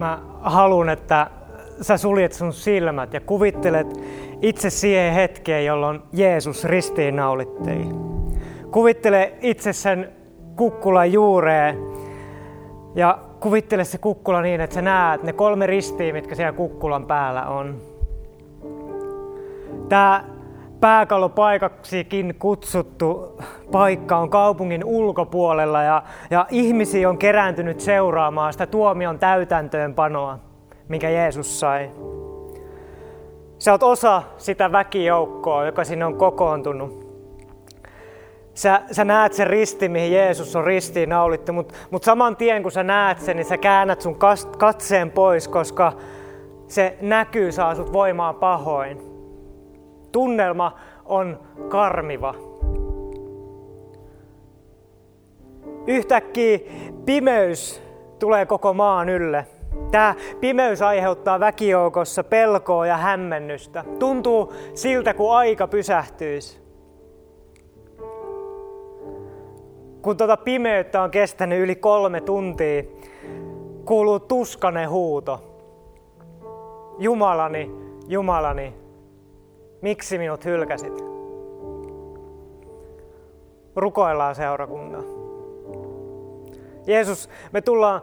Mä haluan, että sä suljet sun silmät ja kuvittelet itse siihen hetkeen, jolloin Jeesus ristiinnaulittiin. Kuvittele itse sen kukkulan juureen ja kuvittele se kukkula niin, että sä näet ne kolme ristiä, mitkä siellä kukkulan päällä on. Tämä pääkallopaikaksikin kutsuttu paikka on kaupungin ulkopuolella ja, ja ihmisiä on kerääntynyt seuraamaan sitä tuomion täytäntöönpanoa, minkä Jeesus sai. Sä oot osa sitä väkijoukkoa, joka sinne on kokoontunut. Sä, sä näet sen risti, mihin Jeesus on ristiin naulittu, mutta mut saman tien kun sä näet sen, niin sä käännät sun katseen pois, koska se näkyy saa sut voimaa pahoin. Tunnelma on karmiva. Yhtäkkiä pimeys tulee koko maan ylle. Tämä pimeys aiheuttaa väkijoukossa pelkoa ja hämmennystä. Tuntuu siltä, kun aika pysähtyisi. Kun tuota pimeyttä on kestänyt yli kolme tuntia, kuuluu tuskanen huuto. Jumalani, Jumalani, miksi minut hylkäsit? Rukoillaan seurakunnan. Jeesus, me tullaan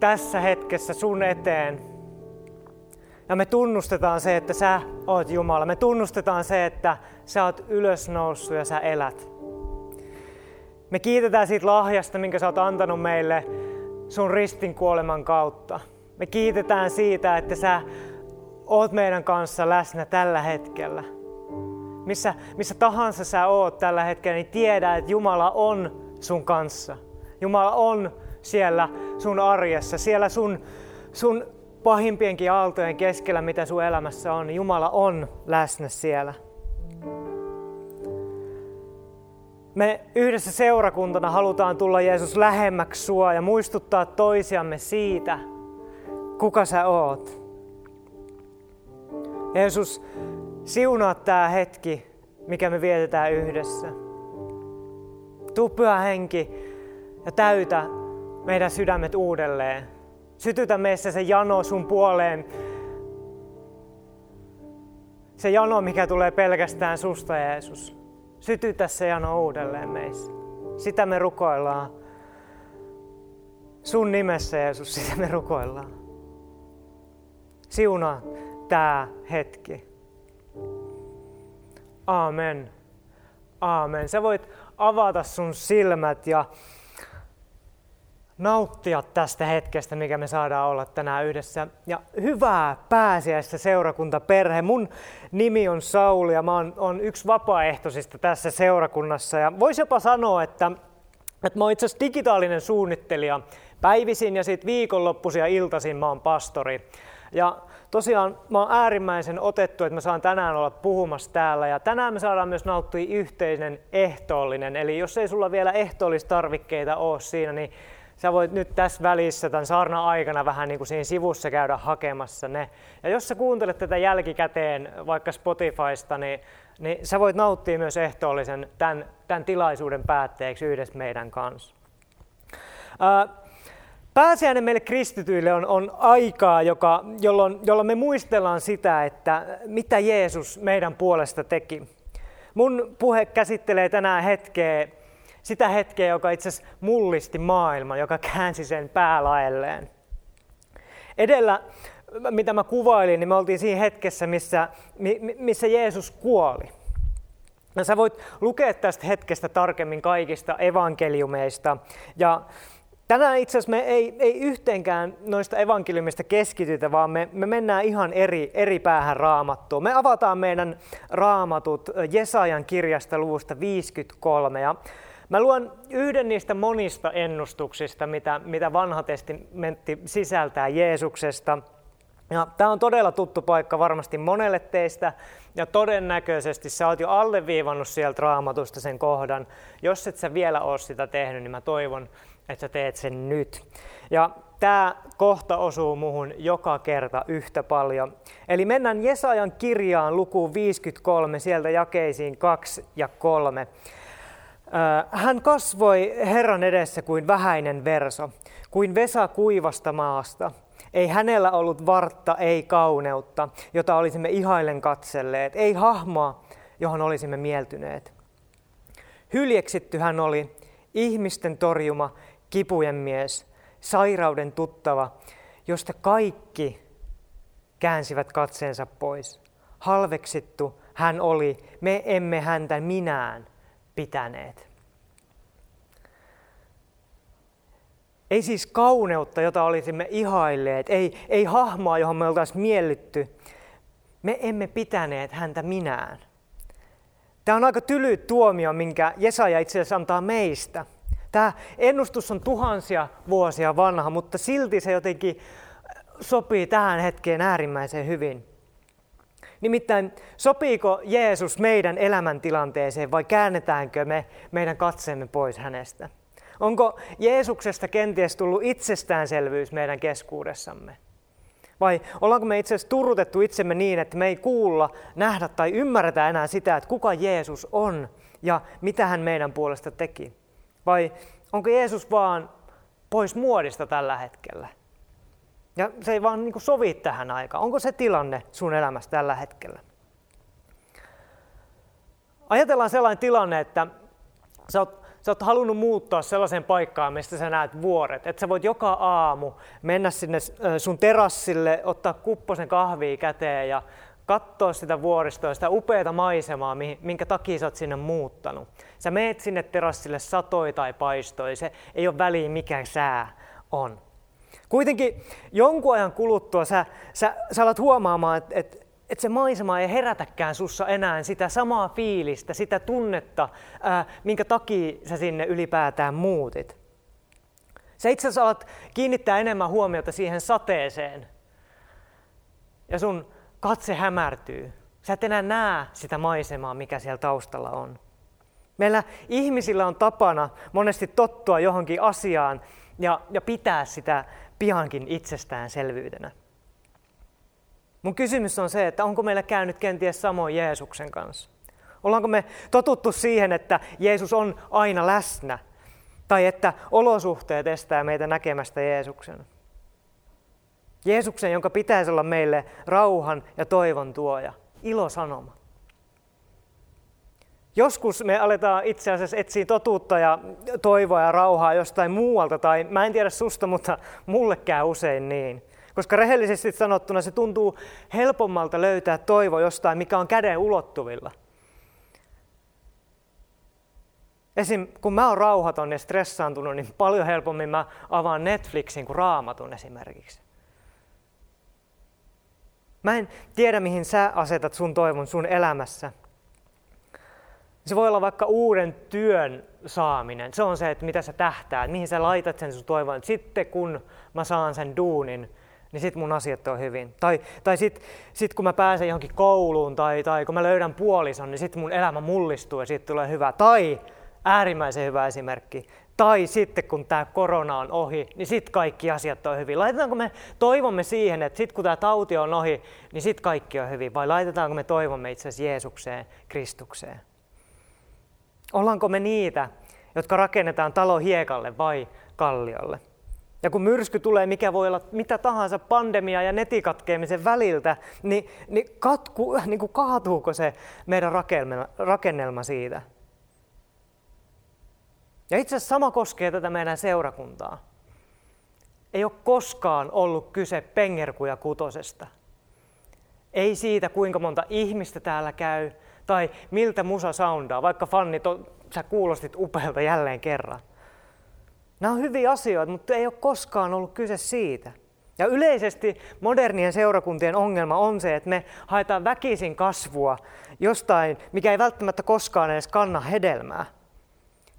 tässä hetkessä sun eteen. Ja me tunnustetaan se, että sä oot Jumala. Me tunnustetaan se, että sä oot ylösnoussut ja sä elät. Me kiitetään siitä lahjasta, minkä sä oot antanut meille sun ristin kuoleman kautta. Me kiitetään siitä, että sä oot meidän kanssa läsnä tällä hetkellä. Missä, missä tahansa sä oot tällä hetkellä, niin tiedä, että Jumala on sun kanssa. Jumala on siellä sun arjessa, siellä sun, sun pahimpienkin aaltojen keskellä, mitä sun elämässä on. Jumala on läsnä siellä. Me yhdessä seurakuntana halutaan tulla Jeesus lähemmäksi sua ja muistuttaa toisiamme siitä, kuka sä oot. Jeesus, siunaa tämä hetki, mikä me vietetään yhdessä. Tuu pyhä henki ja täytä meidän sydämet uudelleen. Sytytä meissä se jano sun puoleen. Se jano, mikä tulee pelkästään susta, Jeesus. Sytytä se jano uudelleen meissä. Sitä me rukoillaan. Sun nimessä, Jeesus, sitä me rukoillaan. Siunaa tämä hetki. Aamen. Aamen. Sä voit avata sun silmät ja nauttia tästä hetkestä, mikä me saadaan olla tänään yhdessä. Ja hyvää pääsiäistä seurakuntaperhe. Mun nimi on Sauli ja mä oon, oon yksi vapaaehtoisista tässä seurakunnassa. Ja voisi jopa sanoa, että, että mä oon itse asiassa digitaalinen suunnittelija päivisin ja sitten viikonloppuisin ja iltaisin mä oon pastori. Ja tosiaan mä oon äärimmäisen otettu, että mä saan tänään olla puhumassa täällä. Ja tänään me saadaan myös nauttia yhteinen ehtoollinen. Eli jos ei sulla vielä ehtoollistarvikkeita ole siinä, niin sä voit nyt tässä välissä tämän saarnan aikana vähän niin kuin siinä sivussa käydä hakemassa ne. Ja jos sä kuuntelet tätä jälkikäteen vaikka Spotifysta, niin, niin sä voit nauttia myös ehtoollisen tämän, tämän tilaisuuden päätteeksi yhdessä meidän kanssa. Ää, Pääsiäinen meille kristityille on, on aikaa, joka, jolloin, jolloin me muistellaan sitä, että mitä Jeesus meidän puolesta teki. Mun puhe käsittelee tänään hetkeä sitä hetkeä, joka itse asiassa mullisti maailman, joka käänsi sen päälaelleen. Edellä, mitä mä kuvailin, niin me oltiin siinä hetkessä, missä, missä Jeesus kuoli. Ja sä voit lukea tästä hetkestä tarkemmin kaikista evankeliumeista. Ja tänään itse asiassa me ei, ei yhteenkään noista evankeliumista keskitytä, vaan me, me mennään ihan eri, eri päähän raamattuun. Me avataan meidän raamatut Jesajan kirjasta luvusta 53. Ja Mä luen yhden niistä monista ennustuksista, mitä, mitä vanha testamentti sisältää Jeesuksesta. Ja tämä on todella tuttu paikka varmasti monelle teistä, ja todennäköisesti sä oot jo alleviivannut sieltä raamatusta sen kohdan. Jos et sä vielä ole sitä tehnyt, niin mä toivon, että sä teet sen nyt. Ja tämä kohta osuu muhun joka kerta yhtä paljon. Eli mennään Jesajan kirjaan lukuun 53, sieltä jakeisiin 2 ja 3. Hän kasvoi Herran edessä kuin vähäinen verso, kuin vesa kuivasta maasta. Ei hänellä ollut vartta, ei kauneutta, jota olisimme ihailen katselleet, ei hahmoa, johon olisimme mieltyneet. Hyljeksitty hän oli, ihmisten torjuma, kipujen mies, sairauden tuttava, josta kaikki käänsivät katseensa pois. Halveksittu hän oli, me emme häntä minään pitäneet. Ei siis kauneutta, jota olisimme ihailleet, ei, ei hahmoa, johon me oltaisiin miellytty. Me emme pitäneet häntä minään. Tämä on aika tyly tuomio, minkä Jesaja itse asiassa antaa meistä. Tämä ennustus on tuhansia vuosia vanha, mutta silti se jotenkin sopii tähän hetkeen äärimmäisen hyvin. Nimittäin, sopiiko Jeesus meidän elämäntilanteeseen vai käännetäänkö me meidän katseemme pois hänestä? Onko Jeesuksesta kenties tullut itsestäänselvyys meidän keskuudessamme? Vai ollaanko me itse asiassa turrutettu itsemme niin, että me ei kuulla, nähdä tai ymmärretä enää sitä, että kuka Jeesus on ja mitä hän meidän puolesta teki? Vai onko Jeesus vaan pois muodista tällä hetkellä? Ja se ei vaan niin sovi tähän aikaan. Onko se tilanne sun elämässä tällä hetkellä? Ajatellaan sellainen tilanne, että sä oot, sä oot halunnut muuttaa sellaiseen paikkaan, mistä sä näet vuoret. Että sä voit joka aamu mennä sinne sun terassille, ottaa kupposen kahvia käteen ja katsoa sitä vuoristoa, sitä upeata maisemaa, minkä takia sä oot sinne muuttanut. Sä meet sinne terassille satoi tai paistoi, se ei ole väliä mikä sää on. Kuitenkin jonkun ajan kuluttua sä, sä, sä alat huomaamaan, että et, et se maisema ei herätäkään sussa enää sitä samaa fiilistä, sitä tunnetta, ää, minkä takia sä sinne ylipäätään muutit. Sä itse asiassa alat kiinnittää enemmän huomiota siihen sateeseen. Ja sun katse hämärtyy. Sä et enää näe sitä maisemaa, mikä siellä taustalla on. Meillä ihmisillä on tapana monesti tottua johonkin asiaan ja, ja pitää sitä piankin itsestäänselvyytenä. Mun kysymys on se, että onko meillä käynyt kenties samoin Jeesuksen kanssa? Ollaanko me totuttu siihen, että Jeesus on aina läsnä? Tai että olosuhteet estää meitä näkemästä Jeesuksen? Jeesuksen, jonka pitäisi olla meille rauhan ja toivon tuoja, ilosanoma. Joskus me aletaan itse asiassa etsiä totuutta ja toivoa ja rauhaa jostain muualta, tai mä en tiedä susta, mutta mulle käy usein niin. Koska rehellisesti sanottuna se tuntuu helpommalta löytää toivo jostain, mikä on käden ulottuvilla. Esim. kun mä oon rauhaton ja stressaantunut, niin paljon helpommin mä avaan Netflixin kuin raamatun esimerkiksi. Mä en tiedä, mihin sä asetat sun toivon sun elämässä, se voi olla vaikka uuden työn saaminen. Se on se, että mitä sä tähtää, mihin sä laitat sen sun toivon. Sitten kun mä saan sen duunin, niin sit mun asiat on hyvin. Tai, tai sit, sit kun mä pääsen johonkin kouluun tai, tai kun mä löydän puolison, niin sit mun elämä mullistuu ja siitä tulee hyvä. Tai äärimmäisen hyvä esimerkki. Tai sitten kun tämä korona on ohi, niin sitten kaikki asiat on hyvin. Laitetaanko me toivomme siihen, että sitten kun tämä tauti on ohi, niin sitten kaikki on hyvin? Vai laitetaanko me toivomme itse asiassa Jeesukseen, Kristukseen? Ollaanko me niitä, jotka rakennetaan talo hiekalle vai kalliolle? Ja kun myrsky tulee, mikä voi olla mitä tahansa pandemia ja netikatkeamisen väliltä, niin, niin, katku, niin kuin kaatuuko se meidän rakennelma, rakennelma siitä? Ja itse asiassa sama koskee tätä meidän seurakuntaa. Ei ole koskaan ollut kyse pengerkuja kutosesta. Ei siitä, kuinka monta ihmistä täällä käy, tai miltä musa soundaa, vaikka fannit, sä kuulostit upealta jälleen kerran. Nämä on hyviä asioita, mutta ei ole koskaan ollut kyse siitä. Ja yleisesti modernien seurakuntien ongelma on se, että me haetaan väkisin kasvua jostain, mikä ei välttämättä koskaan edes kanna hedelmää.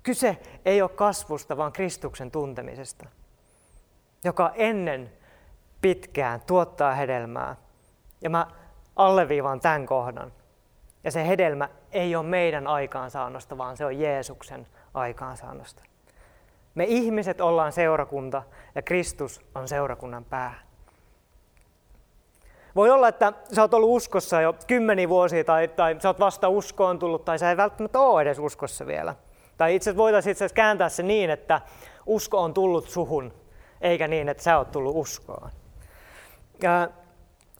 Kyse ei ole kasvusta, vaan Kristuksen tuntemisesta, joka ennen pitkään tuottaa hedelmää. Ja mä alleviivaan tämän kohdan. Ja se hedelmä ei ole meidän aikaansaannosta, vaan se on Jeesuksen aikaansaannosta. Me ihmiset ollaan seurakunta ja Kristus on seurakunnan pää. Voi olla, että sä oot ollut uskossa jo kymmeni vuosia tai, tai sä oot vasta uskoon tullut tai sä ei välttämättä ole edes uskossa vielä. Tai itse voitaisiin itse kääntää se niin, että usko on tullut suhun, eikä niin, että sä oot tullut uskoon.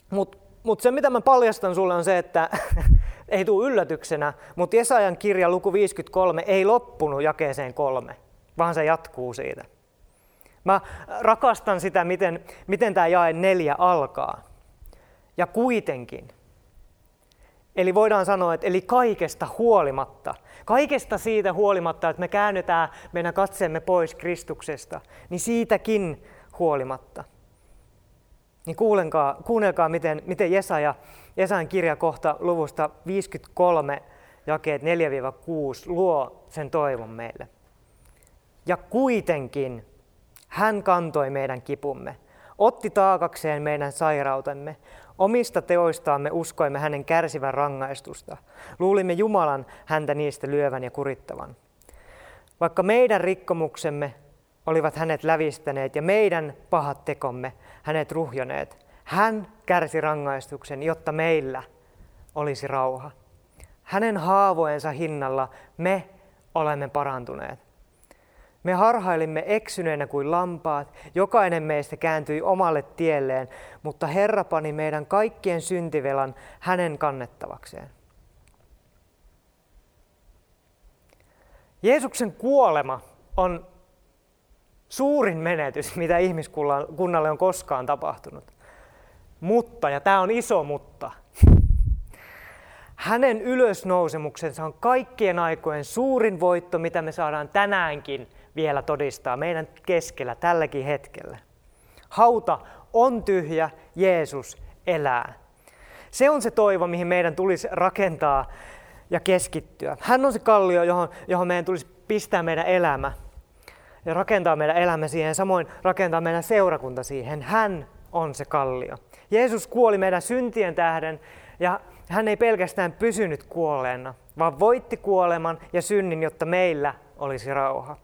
Mutta mut se, mitä mä paljastan sulle, on se, että ei tule yllätyksenä, mutta Jesajan kirja luku 53 ei loppunut jakeeseen kolme, vaan se jatkuu siitä. Mä rakastan sitä, miten, miten tämä jae neljä alkaa. Ja kuitenkin. Eli voidaan sanoa, että eli kaikesta huolimatta, kaikesta siitä huolimatta, että me käännytään meidän katseemme pois Kristuksesta, niin siitäkin huolimatta. Niin kuulenkaa, kuunnelkaa, miten, miten Jesaja, Jesajan kirjakohta luvusta 53, jakeet 4-6 luo sen toivon meille. Ja kuitenkin hän kantoi meidän kipumme, otti taakakseen meidän sairautemme. Omista teoistaamme uskoimme hänen kärsivän rangaistusta. Luulimme Jumalan häntä niistä lyövän ja kurittavan. Vaikka meidän rikkomuksemme olivat hänet lävistäneet ja meidän pahat tekomme hänet ruhjoneet, hän kärsi rangaistuksen, jotta meillä olisi rauha. Hänen haavojensa hinnalla me olemme parantuneet. Me harhailimme eksyneenä kuin lampaat, jokainen meistä kääntyi omalle tielleen, mutta Herra pani meidän kaikkien syntivelan hänen kannettavakseen. Jeesuksen kuolema on suurin menetys, mitä ihmiskunnalle on koskaan tapahtunut. Mutta, ja tämä on iso mutta, hänen ylösnousemuksensa on kaikkien aikojen suurin voitto, mitä me saadaan tänäänkin vielä todistaa meidän keskellä tälläkin hetkellä. Hauta on tyhjä, Jeesus elää. Se on se toivo, mihin meidän tulisi rakentaa ja keskittyä. Hän on se kallio, johon, johon meidän tulisi pistää meidän elämä ja rakentaa meidän elämä siihen, samoin rakentaa meidän seurakunta siihen. Hän on se kallio. Jeesus kuoli meidän syntien tähden ja hän ei pelkästään pysynyt kuolleena, vaan voitti kuoleman ja synnin, jotta meillä olisi rauha.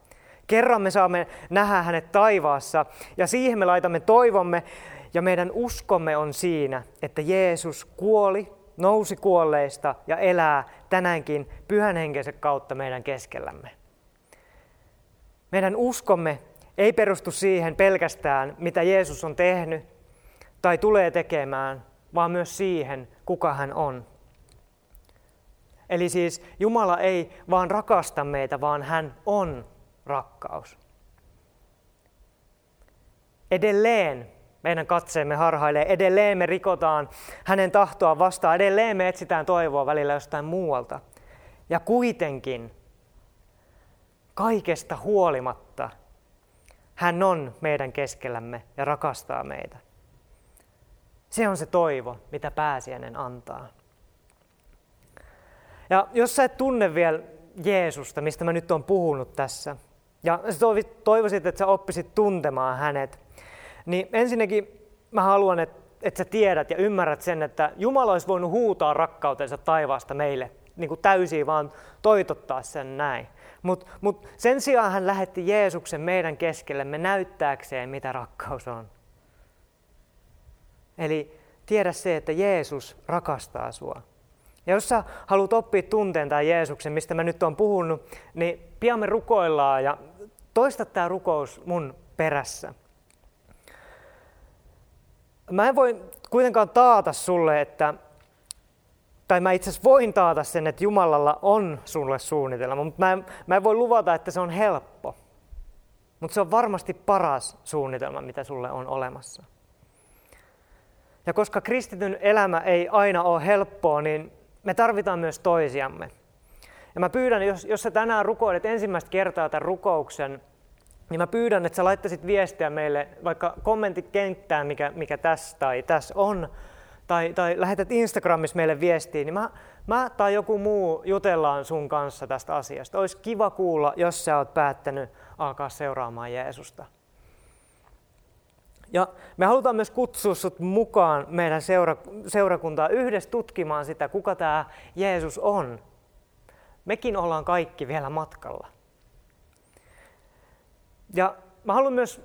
Kerran me saamme nähdä hänet taivaassa ja siihen me laitamme toivomme ja meidän uskomme on siinä, että Jeesus kuoli, nousi kuolleista ja elää tänäänkin pyhän henkensä kautta meidän keskellämme. Meidän uskomme ei perustu siihen pelkästään, mitä Jeesus on tehnyt tai tulee tekemään, vaan myös siihen, kuka hän on. Eli siis Jumala ei vaan rakasta meitä, vaan hän on rakkaus. Edelleen meidän katseemme harhailee, edelleen me rikotaan hänen tahtoa vastaan, edelleen me etsitään toivoa välillä jostain muualta. Ja kuitenkin, kaikesta huolimatta, hän on meidän keskellämme ja rakastaa meitä. Se on se toivo, mitä pääsiäinen antaa. Ja jos sä et tunne vielä Jeesusta, mistä mä nyt olen puhunut tässä, ja toivoisit, että sä oppisit tuntemaan hänet. Niin ensinnäkin mä haluan, että, että sä tiedät ja ymmärrät sen, että Jumala olisi voinut huutaa rakkautensa taivaasta meille niin kuin täysin vaan toitottaa sen näin. Mutta mut sen sijaan hän lähetti Jeesuksen meidän keskellemme näyttääkseen, mitä rakkaus on. Eli tiedä se, että Jeesus rakastaa sua. Ja jos sä haluat oppia tunteen tämän Jeesuksen, mistä mä nyt olen puhunut, niin pian me rukoillaan ja toista tämä rukous mun perässä. Mä en voi kuitenkaan taata sulle, että, tai mä itse asiassa voin taata sen, että Jumalalla on sulle suunnitelma, mutta mä en, mä en voi luvata, että se on helppo. Mutta se on varmasti paras suunnitelma, mitä sulle on olemassa. Ja koska kristityn elämä ei aina ole helppoa, niin me tarvitaan myös toisiamme. Ja mä pyydän, jos, jos sä tänään rukoilet ensimmäistä kertaa tämän rukouksen, niin mä pyydän, että sä laittaisit viestiä meille vaikka kommenttikenttään, mikä, mikä tässä tai tässä on, tai, tai lähetät Instagramissa meille viestiä, niin mä, mä tai joku muu jutellaan sun kanssa tästä asiasta. Olisi kiva kuulla, jos sä oot päättänyt alkaa seuraamaan Jeesusta. Ja me halutaan myös kutsua sut mukaan meidän seura, seurakuntaa yhdessä tutkimaan sitä, kuka tämä Jeesus on. Mekin ollaan kaikki vielä matkalla. Ja mä haluan myös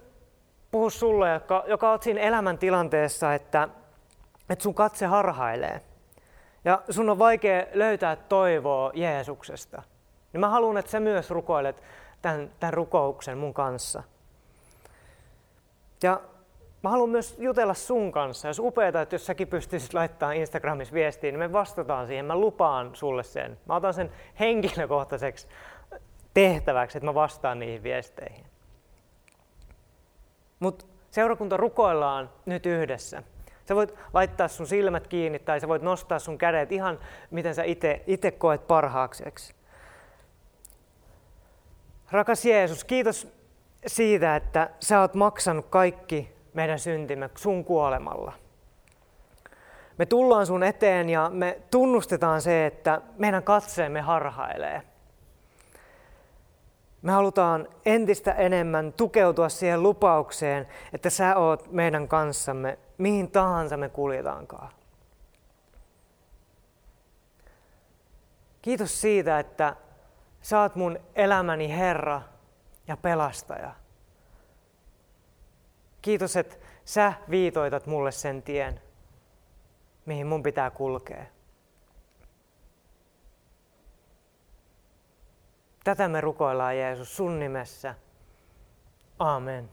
puhua sulle, joka, joka oot siinä elämäntilanteessa, että, että sun katse harhailee. Ja sun on vaikea löytää toivoa Jeesuksesta. Niin mä haluan, että sä myös rukoilet tämän, tämän rukouksen mun kanssa. Ja mä haluan myös jutella sun kanssa. Jos upeeta, että jos säkin pystyisit laittamaan Instagramissa viestiin, niin me vastataan siihen. Mä lupaan sulle sen. Mä otan sen henkilökohtaiseksi tehtäväksi, että mä vastaan niihin viesteihin. Mutta seurakunta rukoillaan nyt yhdessä. Sä voit laittaa sun silmät kiinni tai sä voit nostaa sun kädet ihan miten sä itse koet parhaakseksi. Rakas Jeesus, kiitos siitä, että sä oot maksanut kaikki meidän syntimme sun kuolemalla. Me tullaan sun eteen ja me tunnustetaan se, että meidän katseemme harhailee. Me halutaan entistä enemmän tukeutua siihen lupaukseen, että sä oot meidän kanssamme, mihin tahansa me kuljetaankaan. Kiitos siitä, että sä oot mun elämäni Herra ja pelastaja. Kiitos, että sä viitoitat mulle sen tien, mihin mun pitää kulkea. Tätä me rukoillaan Jeesus sun nimessä. Amen.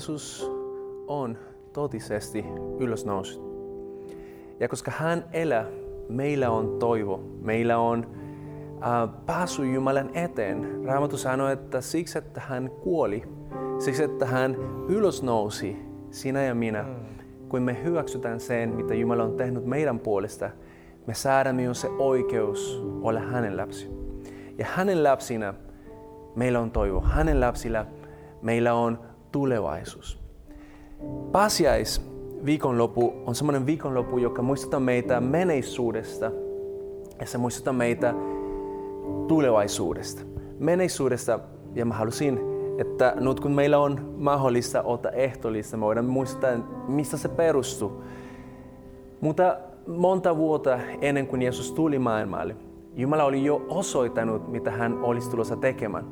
Jeesus on totisesti ylösnoussut. Ja koska hän elää, meillä on toivo, meillä on äh, pääsy Jumalan eteen. Raamattu sanoi, että siksi, että hän kuoli, siksi, että hän ylösnousi, sinä ja minä, mm. kun me hyväksytään sen, mitä Jumala on tehnyt meidän puolesta, me saadaan myös se oikeus olla hänen lapsi. Ja hänen lapsina meillä on toivo. Hänen lapsilla meillä on tulevaisuus. Pasiais viikonloppu on semmoinen viikonloppu, joka muistuttaa meitä menneisyydestä ja se muistuttaa meitä tulevaisuudesta. Menneisyydestä ja mä halusin, että nyt kun meillä on mahdollista ottaa ehtolista, me voidaan muistaa, mistä se perustuu. Mutta monta vuotta ennen kuin Jeesus tuli maailmalle, Jumala oli jo osoittanut, mitä hän olisi tulossa tekemään.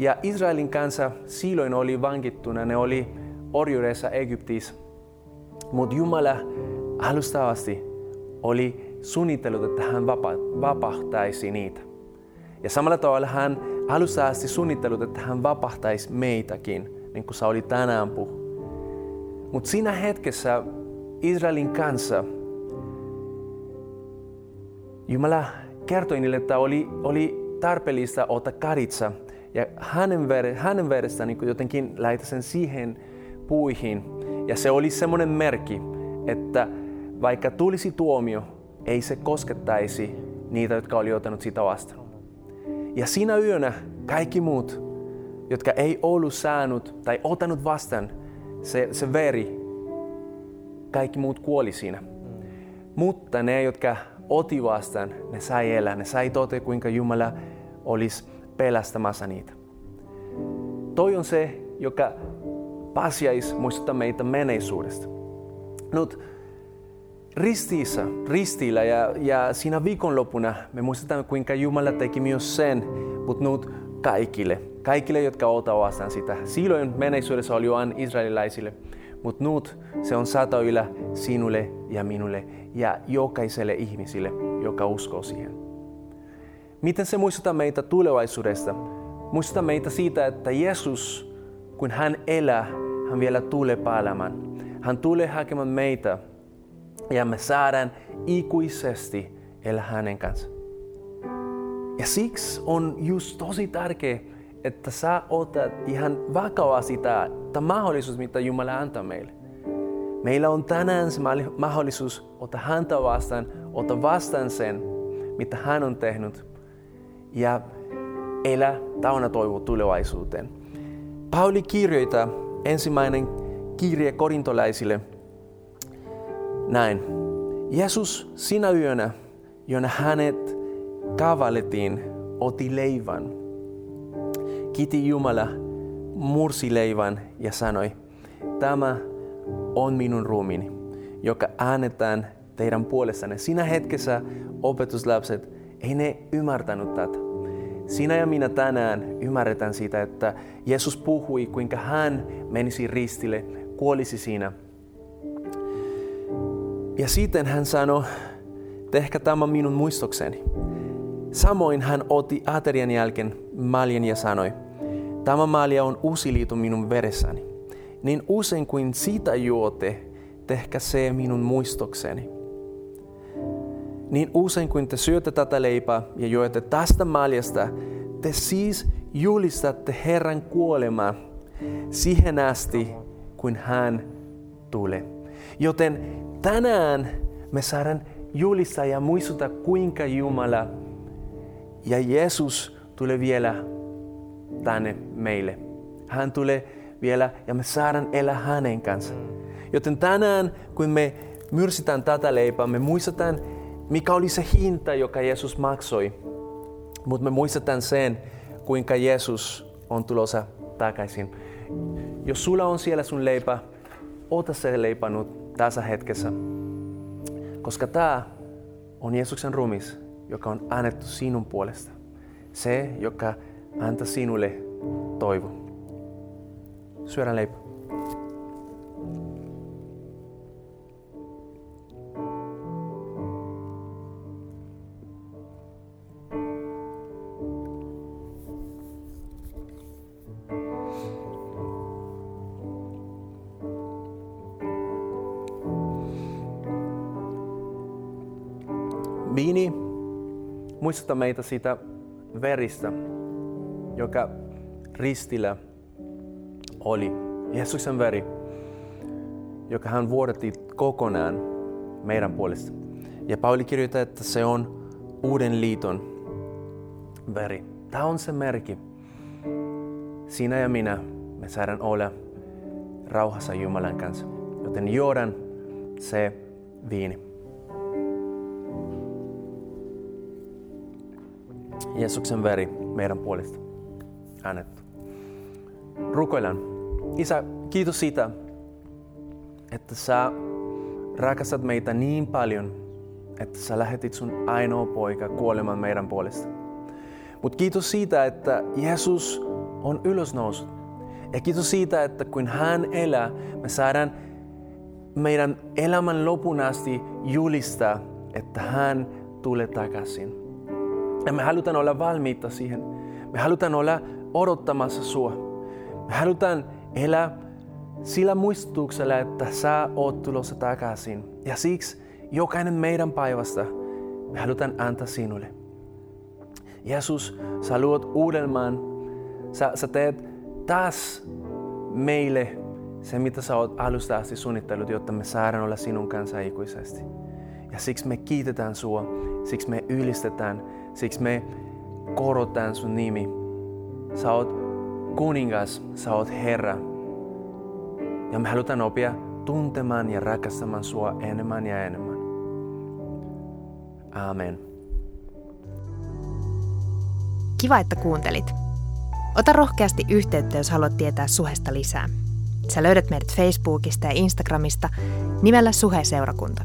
Ja Israelin kansa silloin oli vankittuna, ne oli orjuudessa Egyptissä. Mutta Jumala alusta asti oli suunnitellut, että hän vapahtaisi niitä. Ja samalla tavalla hän alusta asti suunnitellut, että hän vapahtaisi meitäkin, niin kuin oli tänään puhu. Mutta siinä hetkessä Israelin kanssa Jumala kertoi niille, että oli, oli tarpeellista ottaa karitsa ja hänen, ver, hänen verestä niin jotenkin laita sen siihen puihin. Ja se oli semmoinen merkki, että vaikka tulisi tuomio, ei se koskettaisi niitä, jotka oli ottanut sitä vastaan. Ja siinä yönä kaikki muut, jotka ei ollut saanut tai ottanut vastaan se, se veri, kaikki muut kuoli siinä. Mutta ne, jotka oti vastaan, ne sai elää, ne sai tote, kuinka Jumala olisi pelastamassa niitä. Toi on se, joka pasiais muistuttaa meitä menneisuudesta. Nyt ristiissä, ristillä ja, ja siinä viikonloppuna me muistetaan, kuinka Jumala teki myös sen, mutta nyt kaikille. Kaikille, jotka ottaa vastaan sitä. Silloin menneisyydessä oli vain israelilaisille, mutta nyt se on satoilla sinulle ja minulle ja jokaiselle ihmisille, joka uskoo siihen. Miten se muistuttaa meitä tulevaisuudesta? Muistuttaa meitä siitä, että Jeesus, kun hän elää, hän vielä tulee palaamaan. Hän tulee hakemaan meitä ja me saadaan ikuisesti elää hänen kanssa. Ja siksi on just tosi tärkeää, että sä otat ihan vakavasti tämä mahdollisuus, mitä Jumala antaa meille. Meillä on tänään se mahdollisuus ottaa häntä vastaan, ottaa vastaan sen, mitä hän on tehnyt ja elää täynnä toivo tulevaisuuteen. Pauli kirjoittaa ensimmäinen kirje korintolaisille näin. Jeesus sinä yönä, jona hänet kavallettiin, oti leivän. Kiti Jumala, mursi leivän ja sanoi, tämä on minun ruumini, joka äänetään teidän puolessanne. Siinä hetkessä opetuslapset ei ne ymmärtänyt tätä. Sinä ja minä tänään ymmärretään sitä, että Jeesus puhui, kuinka hän menisi ristille, kuolisi siinä. Ja sitten hän sanoi, tehkää tämä minun muistokseni. Samoin hän otti aterian jälkeen maljen ja sanoi, tämä malja on uusi liito minun veressäni. Niin usein kuin siitä juote, tehkää se minun muistokseni. Niin usein kuin te syötte tätä leipää ja juotte tästä maljasta, te siis julistatte Herran kuolemaa siihen asti, kun hän tulee. Joten tänään me saadaan julistaa ja muistuttaa, kuinka Jumala ja Jeesus tulee vielä tänne meille. Hän tulee vielä ja me saadaan elää hänen kanssa. Joten tänään, kun me myrsitään tätä leipää, me muistetaan, mikä oli se hinta, joka Jeesus maksoi. Mutta me muistetaan sen, kuinka Jeesus on tulossa takaisin. Jos sulla on siellä sun leipä, ota se leipä nyt tässä hetkessä. Koska tämä on Jeesuksen rumis, joka on annettu sinun puolesta. Se, joka antaa sinulle toivo. Syödään leipä. Viini muistuttaa meitä siitä veristä, joka ristillä oli. Jeesuksen veri, joka hän vuodatti kokonaan meidän puolesta. Ja Pauli kirjoittaa, että se on uuden liiton veri. Tämä on se merkki. Sinä ja minä, me saadaan olla rauhassa Jumalan kanssa. Joten juodaan se viini. Jeesuksen veri meidän puolesta annettu. Rukoillaan. Isä, kiitos siitä, että sä rakastat meitä niin paljon, että sä lähetit sun ainoa poika kuolemaan meidän puolesta. Mutta kiitos siitä, että Jeesus on ylösnoussut. Ja kiitos siitä, että kun hän elää, me saadaan meidän elämän lopun asti julistaa, että hän tulee takaisin. Ja me halutaan olla valmiita siihen. Me halutaan olla odottamassa sua. Me halutaan elää sillä muistutuksella, että sä oot tulossa takaisin. Ja siksi jokainen meidän päivästä Me halutaan antaa sinulle. Jeesus, sä luot uudelmaan. Sä, sä teet taas meille se, mitä sä oot alusta asti suunnitellut, jotta me saadaan olla sinun kanssa ikuisesti. Ja siksi me kiitetään sua, siksi me ylistetään, siksi me korotetaan sun nimi. Sä oot kuningas, sä oot Herra. Ja me halutaan oppia tuntemaan ja rakastamaan sua enemmän ja enemmän. Amen. Kiva, että kuuntelit. Ota rohkeasti yhteyttä, jos haluat tietää Suhesta lisää. Sä löydät meidät Facebookista ja Instagramista nimellä Suhe-seurakunta.